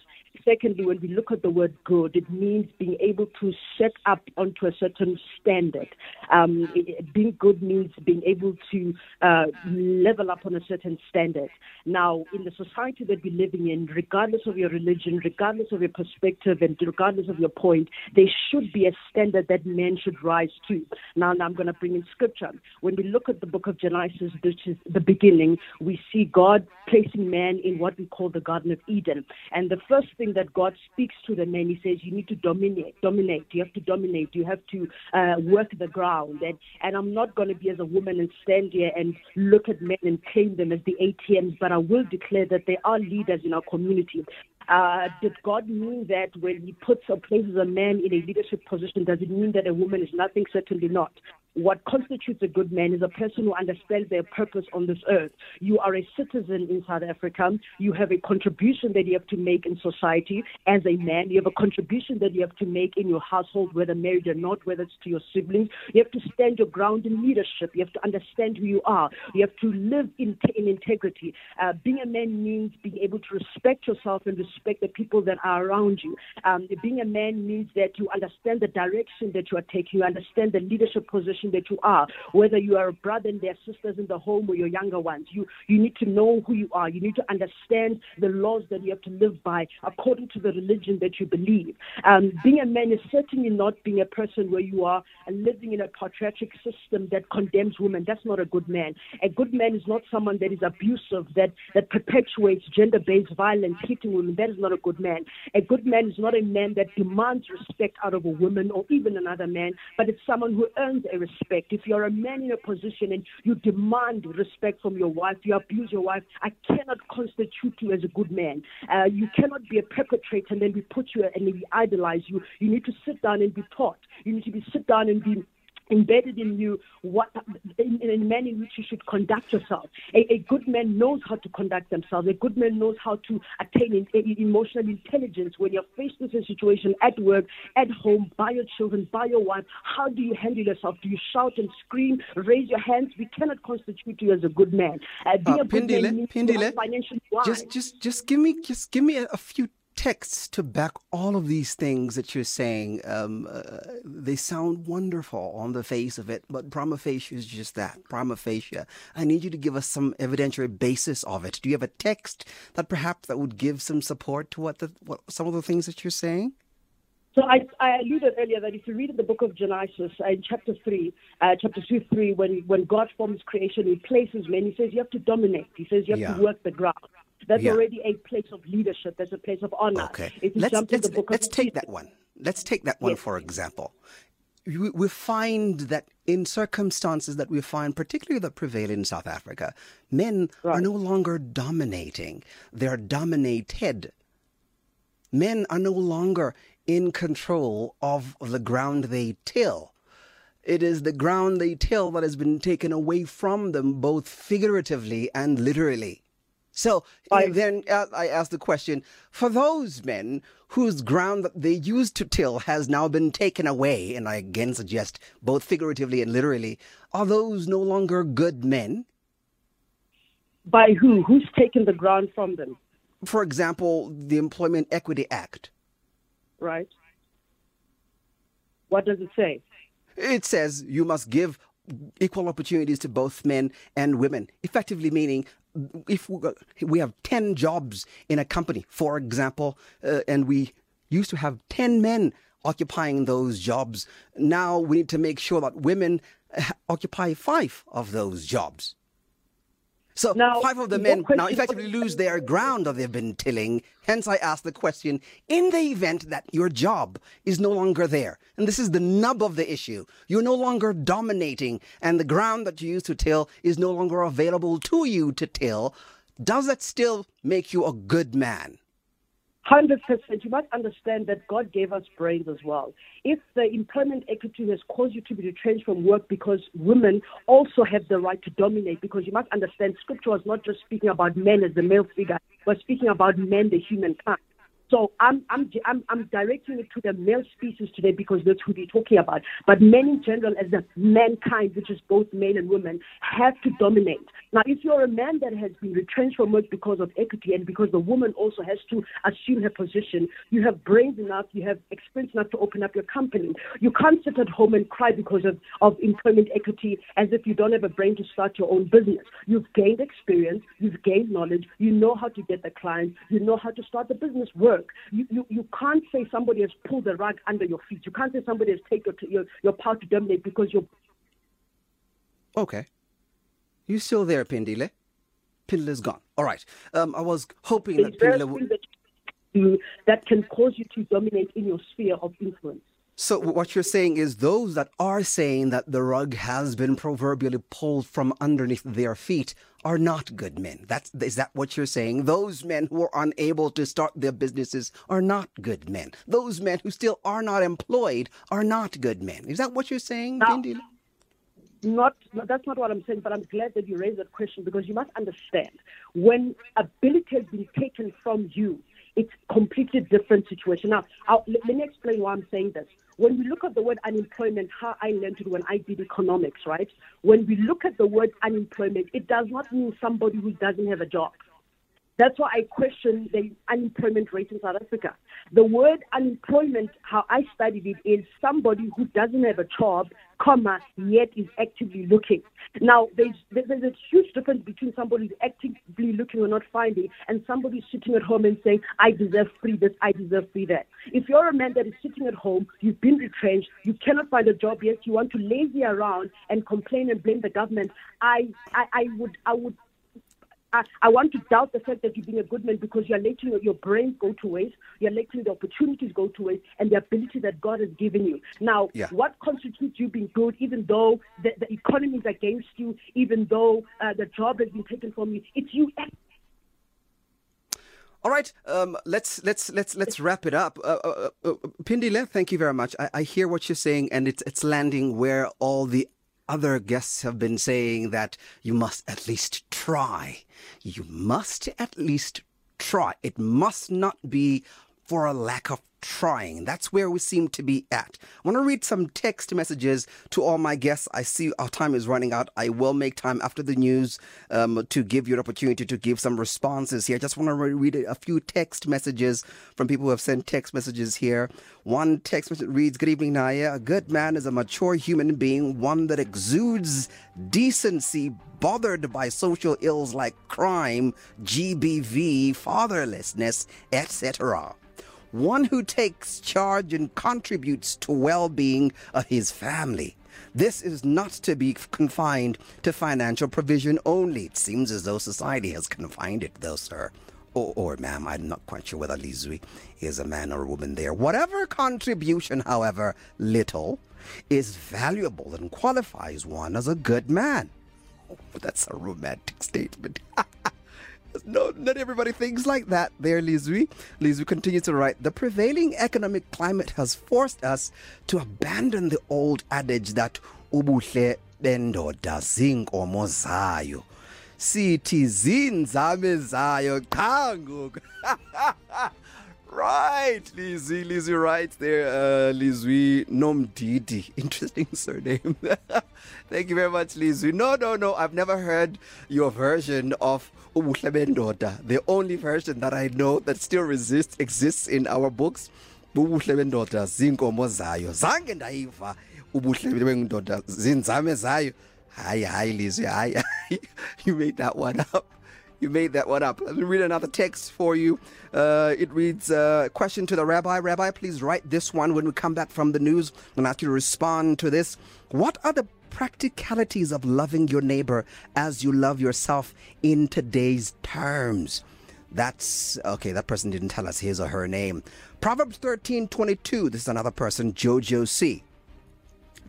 Secondly, when we look at the word good, it means being able to set up onto a certain standard. Um, being good means being able to uh, level up on a certain standard. Now, in the society that we're living in, regardless of your religion, regardless of your perspective, and regardless of your point, there should be a standard that men should rise to. Now, now I'm going to bring in scripture. When we look at the book of Genesis, which is the beginning, we see God placing man in what we call the Garden of Eden. And the first thing that God speaks to the man, he says, you need to dominate, dominate. You have to dominate. You have to uh, work the ground. And, and I'm not going to be as a woman and stand here and look at men and claim them as the ATMs, but I will declare that they are leaders in our community. Uh, did God mean that when He puts or places a man in a leadership position, does it mean that a woman is nothing? Certainly not what constitutes a good man is a person who understands their purpose on this earth. You are a citizen in South Africa. You have a contribution that you have to make in society as a man. You have a contribution that you have to make in your household, whether married or not, whether it's to your siblings. You have to stand your ground in leadership. You have to understand who you are. You have to live in, in integrity. Uh, being a man means being able to respect yourself and respect the people that are around you. Um, being a man means that you understand the direction that you are taking. You understand the leadership position that you are, whether you are a brother and their sisters in the home or your younger ones. You you need to know who you are. You need to understand the laws that you have to live by according to the religion that you believe. Um, being a man is certainly not being a person where you are living in a patriarchic system that condemns women. That's not a good man. A good man is not someone that is abusive, that that perpetuates gender-based violence, hitting women. That is not a good man. A good man is not a man that demands respect out of a woman or even another man, but it's someone who earns a respect. If you're a man in a position and you demand respect from your wife, you abuse your wife, I cannot constitute you as a good man. Uh, you cannot be a perpetrator and then we put you and we idolize you. You need to sit down and be taught. You need to be sit down and be embedded in you what in, in a manner in which you should conduct yourself. A, a, good man knows how to conduct themselves. A good man knows how to attain in, in emotional intelligence when you're faced with a situation at work, at home, by your children, by your wife. How do you handle yourself? Do you shout and scream, raise your hands? We cannot constitute you as a good man. Uh, uh, Pindile, Pindile, just just just give me just give me a, a few texts to back all of these things that you're saying. Um, uh, they sound wonderful on the face of it, but prima facie is just that prima facie. I need you to give us some evidentiary basis of it. Do you have a text that perhaps that would give some support to what the what some of the things that you're saying? So I, I alluded earlier that if you read in the book of Genesis, uh, in chapter 3, uh, chapter 2, 3, when, when God forms creation, he places men, he says you have to dominate. He says you have yeah. to work the ground. That's yeah. already a place of leadership. That's a place of honor. Okay. let's let's, let's take that one. Let's take that one yes. for example. We, we find that in circumstances that we find, particularly that prevail in South Africa, men right. are no longer dominating; they are dominated. Men are no longer in control of the ground they till. It is the ground they till that has been taken away from them, both figuratively and literally. So I, then uh, I ask the question for those men whose ground that they used to till has now been taken away, and I again suggest both figuratively and literally, are those no longer good men? By who? Who's taken the ground from them? For example, the Employment Equity Act. Right. What does it say? It says you must give equal opportunities to both men and women, effectively meaning if we have 10 jobs in a company, for example, uh, and we used to have 10 men occupying those jobs, now we need to make sure that women uh, occupy five of those jobs. So now, five of the men now effectively lose their ground that they've been tilling. Hence, I ask the question: in the event that your job is no longer there, and this is the nub of the issue, you're no longer dominating, and the ground that you used to till is no longer available to you to till, does that still make you a good man? Hundred percent. You must understand that God gave us brains as well. If the employment equity has caused you to be retrenched from work because women also have the right to dominate, because you must understand Scripture was not just speaking about men as the male figure, but speaking about men, the humankind. So I'm, I'm, I'm, I'm directing it to the male species today because that's who we're talking about. But men in general, as the mankind, which is both male and women, have to dominate. Now, if you're a man that has been retrenched from work because of equity and because the woman also has to assume her position, you have brains enough, you have experience enough to open up your company. You can't sit at home and cry because of, of employment equity as if you don't have a brain to start your own business. You've gained experience, you've gained knowledge, you know how to get the clients, you know how to start the business work. You, you, you can't say somebody has pulled the rug under your feet. You can't say somebody has taken your, your, your power to dominate because you're. Okay. You still there, Pindile? Pindile's gone. All right. Um, I was hoping that Pindile would. That, that can cause you to dominate in your sphere of influence. So what you're saying is those that are saying that the rug has been proverbially pulled from underneath their feet are not good men. That's is that what you're saying? Those men who are unable to start their businesses are not good men. Those men who still are not employed are not good men. Is that what you're saying, No. Pindile? Not, no, that's not what I'm saying, but I'm glad that you raised that question because you must understand when ability has been taken from you, it's completely different situation. Now, I'll, let, me explain why I'm saying this. When we look at the word unemployment, how I learned it when I did economics, right? When we look at the word unemployment, it does not mean somebody who doesn't have a job. That's why I question the unemployment rate in South Africa. The word unemployment, how I studied it, is somebody who doesn't have a job, comma, yet is actively looking. Now, there's, there's a huge difference between somebody who's actively looking or not finding and somebody sitting at home and saying, I deserve free this, I deserve free that. If you're a man that is sitting at home, you've been retrenched, you cannot find a job yet, you want to lazy around and complain and blame the government, I, I, I would, I would I, I want to doubt the fact that you're being a good man because you're letting your, brains go to waste, you're letting the opportunities go to waste, and the ability that God has given you. Now, Yeah. what constitutes you being good, even though the, the economy is against you, even though uh, the job has been taken from you? It's you All right, um, let's let's let's let's wrap it up. Uh, uh, uh, Pindile, thank you very much. I, I hear what you're saying, and it's it's landing where all the other guests have been saying that you must at least try. You must at least try. It must not be for a lack of trying. That's where we seem to be at. I want to read some text messages to all my guests. I see our time is running out. I will make time after the news um, to give you an opportunity to give some responses here. I just want to read a few text messages from people who have sent text messages here. One text message reads Good evening, Naye. A good man is a mature human being, one that exudes decency, bothered by social ills like crime, GBV, fatherlessness, etc one who takes charge and contributes to well-being of his family. This is not to be confined to financial provision only. It seems as though society has confined it, though, sir. Or, or ma'am, I'm not quite sure whether Lizui is a man or a woman there. Whatever contribution, however little, is valuable and qualifies one as a good man. Oh, that's a romantic statement. No, not everybody thinks like that there, Lizui. Lizui continues to write The prevailing economic climate has forced us to abandon the old adage that ubuhle bendoda zinkomo zayo. Sithi zinzame zayo ngoku. Right, Lizzie, Lizzie right there, uh, Lizzie Nomdidi. Interesting surname. Thank you very much, Lizzie. No, no, no, I've never heard your version of Ubuhle. The only version that I know that still exists, exists in our books. Ubuhle Bendoda, zinkomo zayo. Zange ndayiva ubuhle bendoda, zinzame zayo. Hayi, hayi, Lizzie, hayi. You made that one up. You made that one up. Let me read another text for you. Uh, it reads uh, Question to the rabbi. Rabbi, please write this one when we come back from the news. I'm going to ask you to respond to this. What are the practicalities of loving your neighbor as you love yourself in today's terms? That's okay. That person didn't tell us his or her name. Proverbs 13 22. This is another person, Jojo C.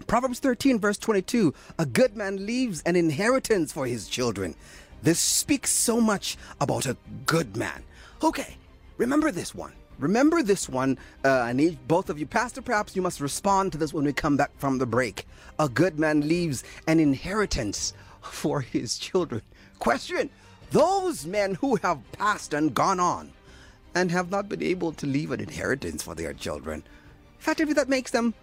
Proverbs 13, verse 22 A good man leaves an inheritance for his children. This speaks so much about a good man. Okay, remember this one. Remember this one. Uh, I need both of you. Pastor, perhaps you must respond to this when we come back from the break. A good man leaves an inheritance for his children. Question Those men who have passed and gone on, and have not been able to leave an inheritance for their children. Effectively, that makes them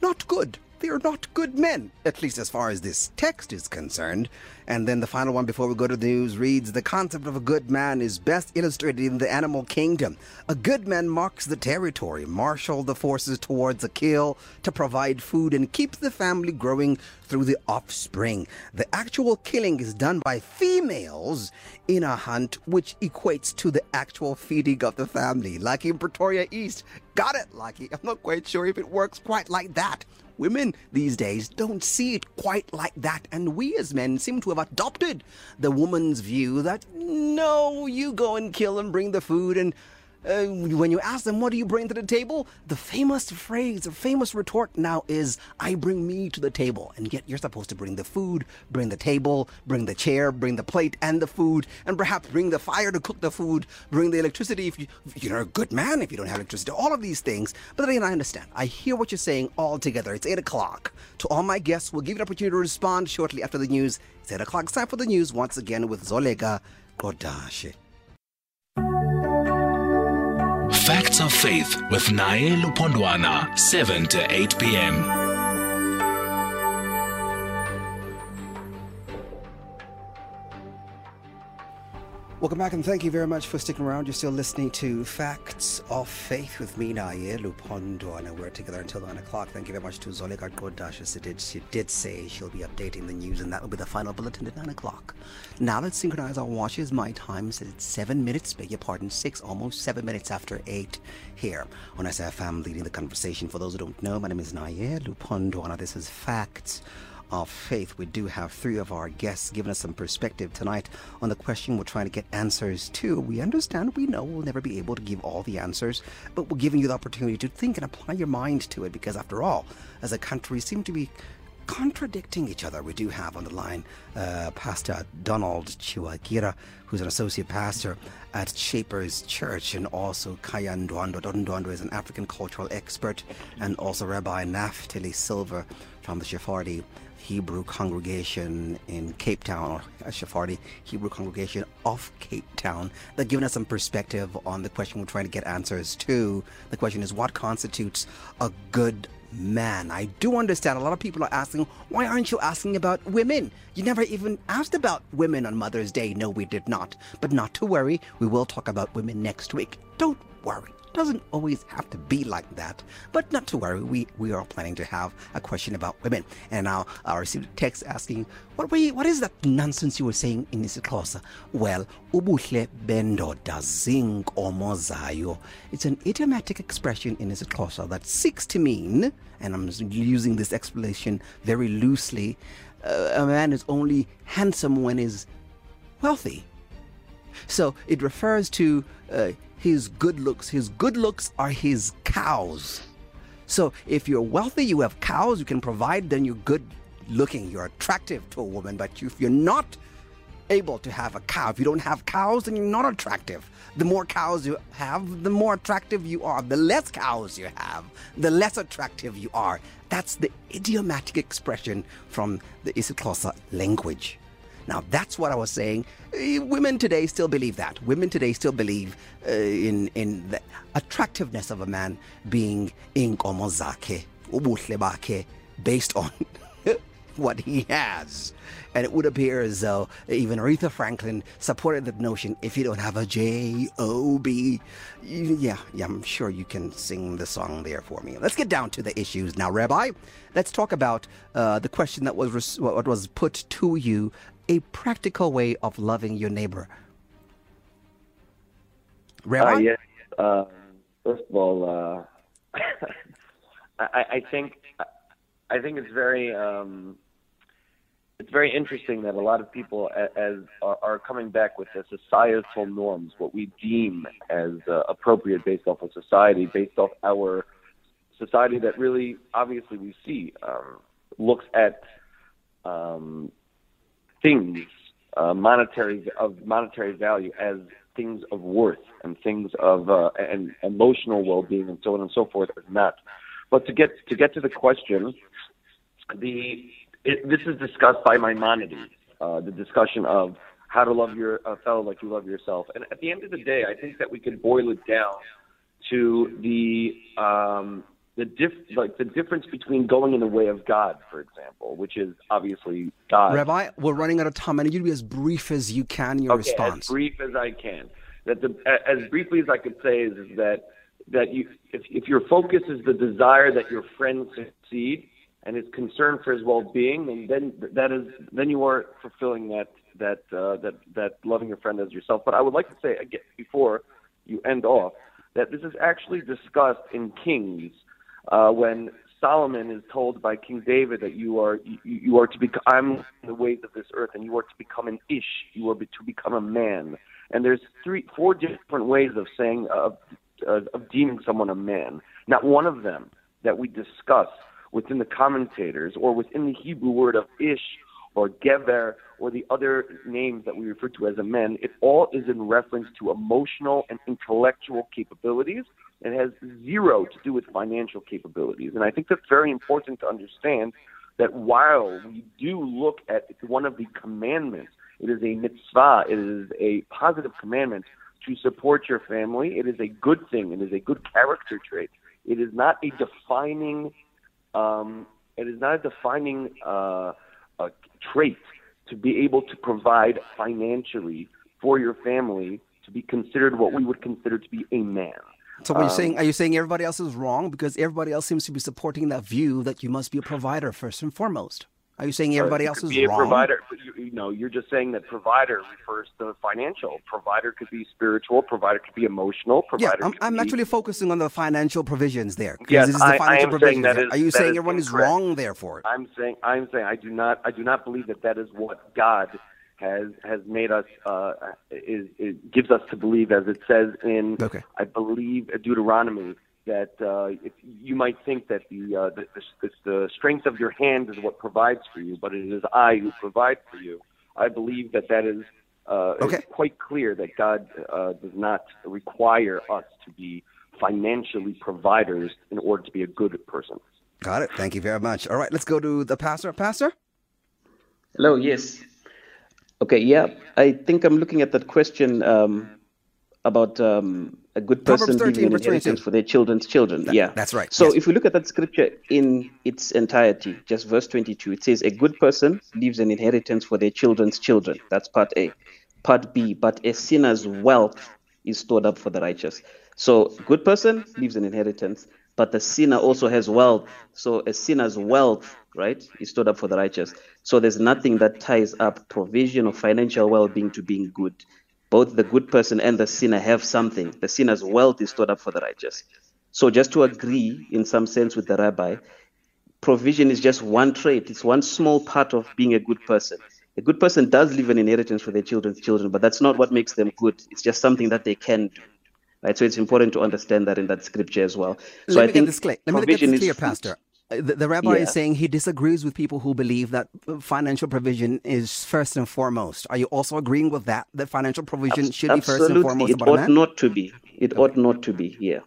not good. They are not good men, at least as far as this text is concerned. And then the final one before we go to the news reads The concept of a good man is best illustrated in the animal kingdom. A good man marks the territory, marshal the forces towards a kill to provide food and keep the family growing through the offspring. The actual killing is done by females in a hunt, which equates to the actual feeding of the family. Like in Pretoria East. Got it, Lucky. I'm not quite sure if it works quite like that. Women these days don't see it quite like that, and we as men seem to have adopted the woman's view that no, you go and kill and bring the food and uh, when you ask them, what do you bring to the table? The famous phrase, the famous retort now is, I bring me to the table. And yet you're supposed to bring the food, bring the table, bring the chair, bring the plate and the food, and perhaps bring the fire to cook the food, bring the electricity if, you, if you're a good man, if you don't have electricity, all of these things. But then I understand. I hear what you're saying all together. It's 8 o'clock. To all my guests, we'll give you an opportunity to respond shortly after the news. It's 8 o'clock. It's time for the news once again with Zoleka Kodashe. Facts of Faith with Naye Lupondwana, 7 to 8 p.m. Welcome back and thank you very much for sticking around. You're still listening to Facts of Faith with me, Naye Lupondwana. We're together until 9 o'clock. Thank you very much to Zoleka Godash. She did, she did say she'll be updating the news, and that will be the final bulletin at 9 o'clock. Now let's synchronize our watches. My time says it's 7 minutes, beg your pardon, 6, almost 7 minutes after 8 here on SAFM, leading the conversation. For those who don't know, my name is Naye Lupondwana. This is Facts of faith. We do have three of our guests giving us some perspective tonight on the question we're trying to get answers to. We understand, we know we'll never be able to give all the answers, but we're giving you the opportunity to think and apply your mind to it because, after all, as a country, we seem to be contradicting each other. We do have on the line uh, Pastor Donald Chiwagira, who's an associate pastor at Shapers Church, and also Khaya Ndwandwe. Ndwandwe is an African cultural expert, and also Rabbi Naftali Silver from the Sephardi Hebrew congregation in Cape Town, or a Sephardi Hebrew congregation of Cape Town, that given us some perspective on the question we're trying to get answers to. The question is, what constitutes a good man? I do understand a lot of people are asking, why aren't you asking about women? You never even asked about women on Mother's Day. No, we did not. But not to worry, we will talk about women next week. Don't worry doesn't always have to be like that. But not to worry, we, we are planning to have a question about women. And now I received a text asking, what were you, what is that nonsense you were saying in isiXhosa? Well, ubuhle bendoda zinkomo zayo. It's an idiomatic expression in isiXhosa that seeks to mean, and I'm using this explanation very loosely, uh, a man is only handsome when he's wealthy. So it refers to uh, his good looks. His good looks are his cows. So if you're wealthy, you have cows, you can provide, then you're good looking, you're attractive to a woman. But if you're not able to have a cow, if you don't have cows, then you're not attractive. The more cows you have, the more attractive you are. The less cows you have, the less attractive you are. That's the idiomatic expression from the isiXhosa language. Now, that's what I was saying. Uh, women today still believe that. Women today still believe uh, in, in the attractiveness of a man being inkomo bakhe, based on what he has. And it would appear as though even Aretha Franklin supported the notion if you don't have a J O B, yeah, yeah, I'm sure you can sing the song there for me. Let's get down to the issues now, Rabbi. Let's talk about uh, the question that was res- what was put to you a practical way of loving your neighbor. Rabbi? Uh, yes. Uh, first of all, uh, I, I, think I think it's very um, it's very interesting that a lot of people as, are, are, coming back with the societal norms, what we deem as uh, appropriate based off of society, based off our society that really obviously we see um, looks at um, things, uh, monetary of monetary value, as things of worth and things of uh, and emotional well-being and so on and so forth as not. But to get to get to the question, the it, this is discussed by Maimonides. Uh, the discussion of how to love your uh, fellow like you love yourself. And at the end of the day, I think that we can boil it down to the um, the diff like the difference between going in the way of God, for example, which is obviously God. Rabbi, we're running out of time. I need you to be as brief as you can in your okay, response. as brief as I can. That the as briefly as I could say is, is that that you if if your focus is the desire that your friend succeed and is concern for his well-being, then then that is then you are fulfilling that that uh, that that loving your friend as yourself. But I would like to say again before you end off that this is actually discussed in Kings uh, when Solomon is told by King David that you are you, you are to become I'm the ways of this earth, and you are to become an ish. You are to become a man. And there's three, four different ways of saying of uh, of deeming someone a man. Not one of them that we discuss within the commentators or within the Hebrew word of ish or gever or the other names that we refer to as a man. It all is in reference to emotional and intellectual capabilities and has zero to do with financial capabilities. And I think that's very important to understand that while we do look at one of the commandments, it is a mitzvah, it is a positive commandment to support your family. It is a good thing. It is a good character trait. It is not a defining, um, it is not a defining uh, a trait to be able to provide financially for your family to be considered what we would consider to be a man. So, what are you Um, saying? Are you saying everybody else is wrong because everybody else seems to be supporting that view that you must be a provider first and foremost? Are you saying everybody you else is be a wrong? provider. but You, you know, you're just saying that provider refers to financial. Provider could be spiritual. Provider could be emotional. Yeah, Provider I'm, could I'm be, actually focusing on the financial provisions there. Yes, is the I- I am saying that is- Are you saying is everyone is incorrect. wrong therefore? I'm saying I'm saying I do not I do not believe that that is what God has has made us uh, is, is gives us to believe as it says in Okay. I believe Deuteronomy that uh, if you might think that the, uh, the, the the strength of your hand is what provides for you, but it is I who provide for you. I believe that that is uh, Okay. it's quite clear that God uh, does not require us to be financially providers in order to be a good person. Got it. Thank you very much. All right, let's go to the pastor. Pastor? Hello, yes. Okay, yeah, I think I'm looking at that question um, about um, a good person 13, leaving an inheritance for their children's children. yeah, that's right, So yes. if we look at that scripture in its entirety, just verse 22, it says, A good person leaves an inheritance for their children's children. That's part A. Part B, but a sinner's wealth is stored up for the righteous. So, good person leaves an inheritance, but the sinner also has wealth. So, a sinner's wealth, right, is stored up for the righteous. So, there's nothing that ties up provision or financial well being to being good. Both the good person and the sinner have something. The sinner's wealth is stored up for the righteous. So, just to agree in some sense with the rabbi, provision is just one trait, it's one small part of being a good person. A good person does leave an inheritance for their children's children, but that's not what makes them good. It's just something that they can do. Right? So it's important to understand that in that scripture as well. So Let I me think get this clear. Let me get this clear, fruit. Pastor. Uh, The, the rabbi is saying he disagrees with people who believe that uh, financial provision is first and foremost. Are you also agreeing with that? That financial provision should be first and Absolutely. foremost It ought not to be. It ought not to be, yeah.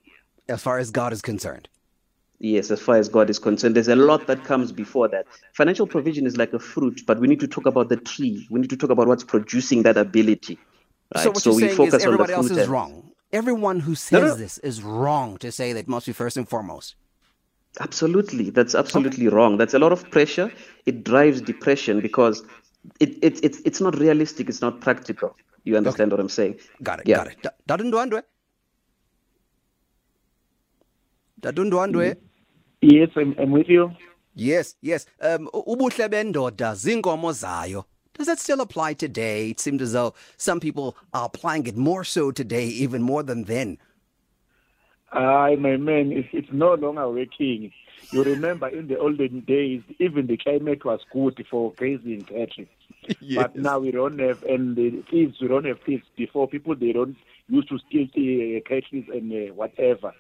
As far as God is concerned. Yes, as far as God is concerned, there's a lot that comes before that. Financial provision is like a fruit, but we need to talk about the tree. We need to talk about what's producing that ability. Right? So what so you're we saying focus is everybody on else the is wrong. Everyone who says No, no. this is wrong to say that it must be first and foremost. Absolutely, that's absolutely wrong. That's a lot of pressure. It drives depression because it, it, it it's not realistic. It's not practical. You understand what I'm saying? Got it, Yeah. got it. Da- Dadundwandwe? Dadundwandwe? Yes, I'm, I'm with you. Yes, yes. Um, u- ubuhle bendoda zinkomo zayo. Does that still apply today? It seems as though some people are applying it more so today, even more than then. Aye, my man, it's, it's no longer working. You remember in the olden days, even the climate was good for grazing cattle. But now we don't have, and the kids, we don't have kids. Before, people, they don't used to steal the uh, cattle and uh, whatever.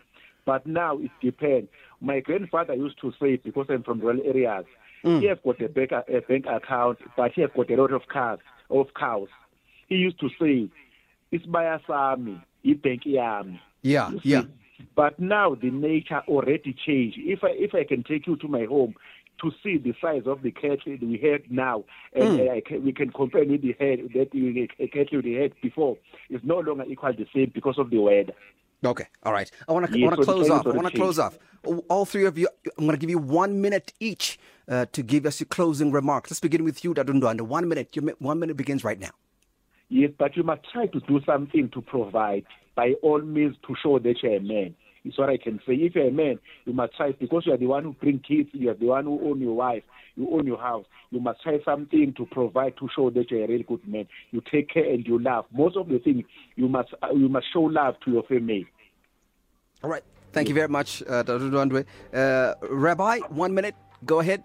But now it depends. My grandfather used to say, because I'm from rural areas, he have got a bank, a bank account, but he have got a lot of cars, of cows. He used to say, isibaya sami, ibhenki yami. Yeah, yeah. yeah. But now the nature already changed. If I if I can take you to my home to see the size of the cattle we had now, and Mm. I can, we can compare with the head that we uh, cattle we had before, it's no longer equal the same because of the weather. Okay, all right. I want to Yes, want to so the close off. I want to close off. All three of you, I'm going to give you one minute each uh, to give us your closing remarks. Let's begin with you, Dadundwanda. One minute. Your one minute begins right now. Yes, but you must try to do something to provide by all means to show that you're a man. Is what I can say. If you're a man, you must try because you are the one who bring kids, you are the one who own your wife, you own your house. You must try something to provide to show that you're a really good man. You take care and you love. Most of the things you must uh, you must show love to your family. All right. Thank you very much, uh, Dadundwanda. Uh, Rabbi, one minute. Go ahead.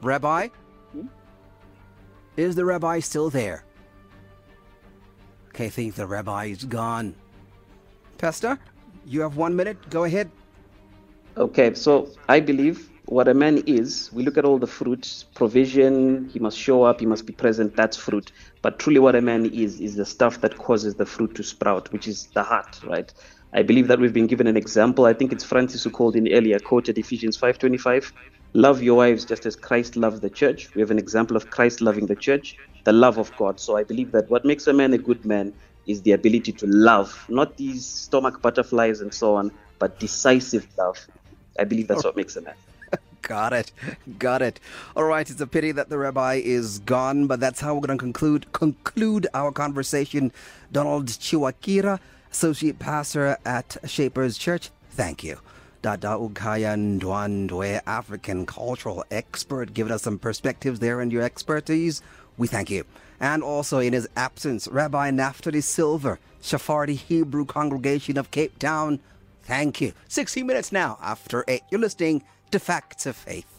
Rabbi? Is the rabbi still there? Okay, I think the rabbi is gone. Pastor, you have one minute. Go ahead. Okay, so I believe what a man is, we look at all the fruit, provision, he must show up, he must be present, that's fruit. But truly, what a man is, is the stuff that causes the fruit to sprout, which is the heart, right? I believe that we've been given an example. I think it's Francis who called in earlier, quoted Ephesians 5:25. Love your wives just as Christ loved the church. We have an example of Christ loving the church, the love of God. So I believe that what makes a man a good man is the ability to love, not these stomach butterflies and so on, but decisive love. I believe that's what makes a man. Got it. Got it. All right. It's a pity that the rabbi is gone, but that's how we're going to conclude conclude our conversation. Donald Chiwakira, associate pastor at Shapers Church. Thank you. Dada Ukaya Ndwandwe, African cultural expert, giving us some perspectives there and your expertise. We thank you. And also in his absence, Rabbi Naftali Silver, Sephardi Hebrew Congregation of Cape Town. Thank you. 16 minutes now after 8. You're listening to Facts of Faith.